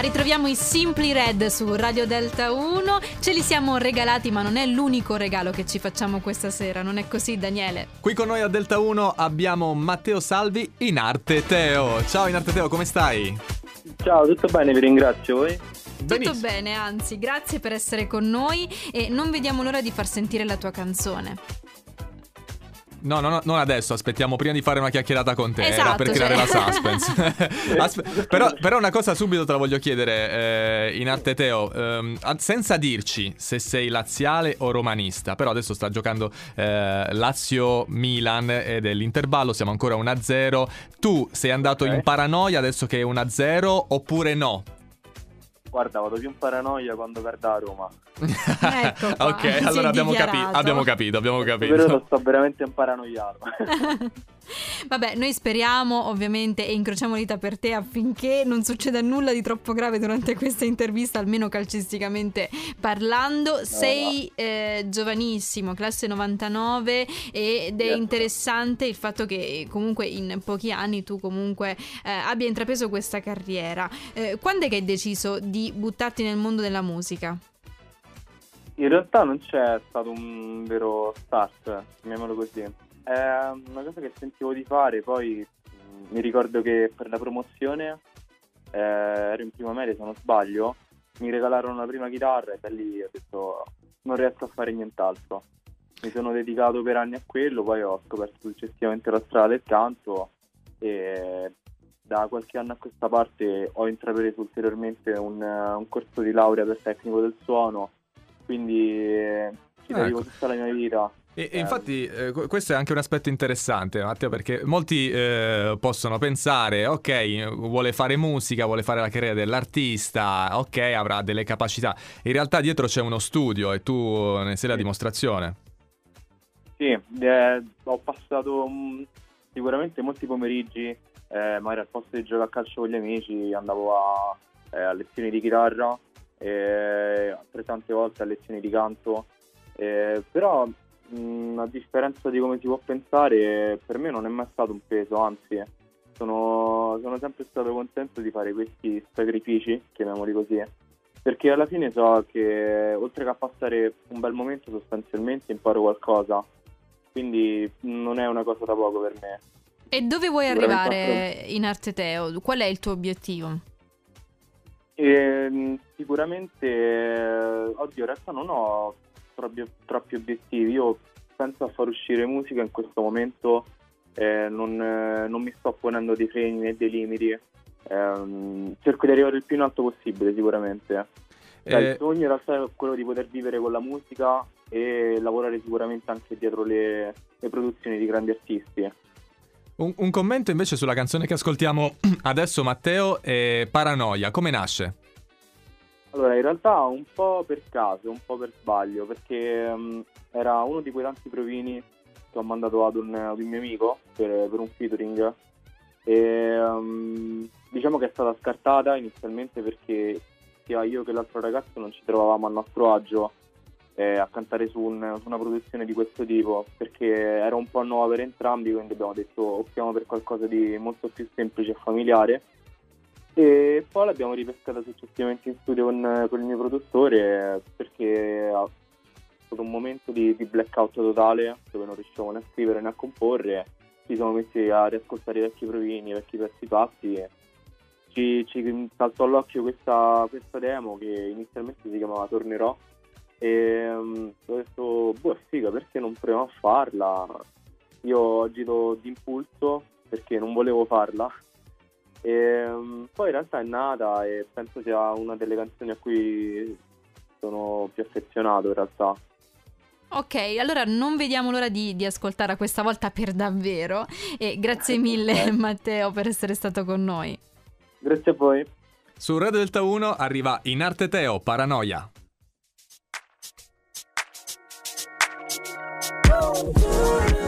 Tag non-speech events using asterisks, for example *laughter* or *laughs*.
Ritroviamo i Simply Red su Radio Delta 1. Ce li siamo regalati, ma non è l'unico regalo che ci facciamo questa sera, non è così, Daniele? Qui con noi a Delta 1 abbiamo Matteo Salvi in arte Teo. Ciao in arte Teo, come stai? Ciao, tutto bene, vi ringrazio voi. Tutto bene, anzi, grazie per essere con noi e non vediamo l'ora di far sentire la tua canzone. No, no, no, non adesso, aspettiamo prima di fare una chiacchierata con te, esatto, per creare cioè... la suspense. *laughs* *laughs* Aspe- però, però, una cosa subito te la voglio chiedere eh, in arte Teo, ehm, senza dirci se sei laziale o romanista, però adesso sta giocando eh, Lazio-Milan ed è l'intervallo, siamo ancora 1-0. Tu sei andato okay. in paranoia adesso che è 1-0 oppure no? Guarda, vado più in paranoia quando perde a Roma. ecco *laughs* qua, ok, allora abbiamo, capi- abbiamo, capito, abbiamo capito. Però sto veramente in paranoiato. *laughs* *laughs* Vabbè, noi speriamo ovviamente e incrociamo l'ita per te affinché non succeda nulla di troppo grave durante questa intervista, almeno calcisticamente parlando. No, Sei no. Eh, giovanissimo, classe 99 ed è interessante il fatto che comunque in pochi anni tu comunque eh, abbia intrapreso questa carriera. Eh, quando è che hai deciso di buttarti nel mondo della musica? In realtà non c'è stato un vero start, chiamiamolo così è una cosa che sentivo di fare, poi mh, mi ricordo che per la promozione eh, ero in prima media se non sbaglio, mi regalarono la prima chitarra e da lì ho detto non riesco a fare nient'altro. Mi sono dedicato per anni a quello, poi ho scoperto successivamente la strada del canto e da qualche anno a questa parte ho intrapreso ulteriormente un, un corso di laurea per tecnico del suono, quindi eh, ci ecco. dedico tutta la mia vita. E, e infatti eh, questo è anche un aspetto interessante, Matteo, perché molti eh, possono pensare, ok, vuole fare musica, vuole fare la carriera dell'artista, ok, avrà delle capacità. In realtà dietro c'è uno studio e tu ne sei la dimostrazione. Sì, eh, ho passato mh, mm, sicuramente molti pomeriggi, eh, magari al posto di giocare a calcio con gli amici andavo a, eh, a lezioni di chitarra, altrettante volte a lezioni di canto, eh, però mh, a differenza di come si può pensare, per me non è mai stato un peso, anzi, sono, sono sempre stato contento di fare questi sacrifici, chiamiamoli così, perché alla fine so che oltre che a passare un bel momento sostanzialmente imparo qualcosa, quindi non è una cosa da poco per me. E dove vuoi arrivare in Arte Teo? Qual è il tuo obiettivo? E, ehm, sicuramente, oddio, in realtà non ho troppi, troppi obiettivi. Io penso a far uscire musica in questo momento, eh, non, eh, non, mi sto ponendo dei freni né dei limiti. Eh, cerco di arrivare il più in alto possibile, sicuramente. Cioè, il sogno in realtà è quello di poter vivere con la musica e lavorare sicuramente anche dietro le, le produzioni di grandi artisti. Un, un, commento invece sulla canzone che ascoltiamo *clears throat* adesso, Matteo, è Paranoia. Come nasce? Allora, in realtà un po' per caso, un po' per sbaglio, perché um, era uno di quei tanti provini che ho mandato ad un, ad un mio amico per, per, un featuring. E um, diciamo che è stata scartata inizialmente perché sia io che l'altro ragazzo non ci trovavamo a nostro agio eh, a cantare su, un, su, una produzione di questo tipo perché era un po' nuova per entrambi, quindi abbiamo detto optiamo per qualcosa di molto più semplice e familiare e poi l'abbiamo ripescata successivamente in studio con, con il mio produttore perché ha stato un momento di, di, blackout totale dove non riuscivamo né a scrivere né a comporre. Ci siamo messi a riascoltare i vecchi provini, i vecchi pezzi fatti ci, ci saltò all'occhio questa, questa, demo che inizialmente si chiamava Tornerò e um, ho detto, boh, è figa, perché non proviamo a farla? Io ho agito d'impulso perché non volevo farla e, um, poi in realtà è nata e penso sia una delle canzoni a cui sono più affezionato in realtà. Ok, allora non vediamo l'ora di, di ascoltarla questa volta per davvero e grazie *laughs* mille Matteo per essere stato con noi. Grazie a voi. Su Radio Delta 1 arriva In Arte Teo, Paranoia. Oh,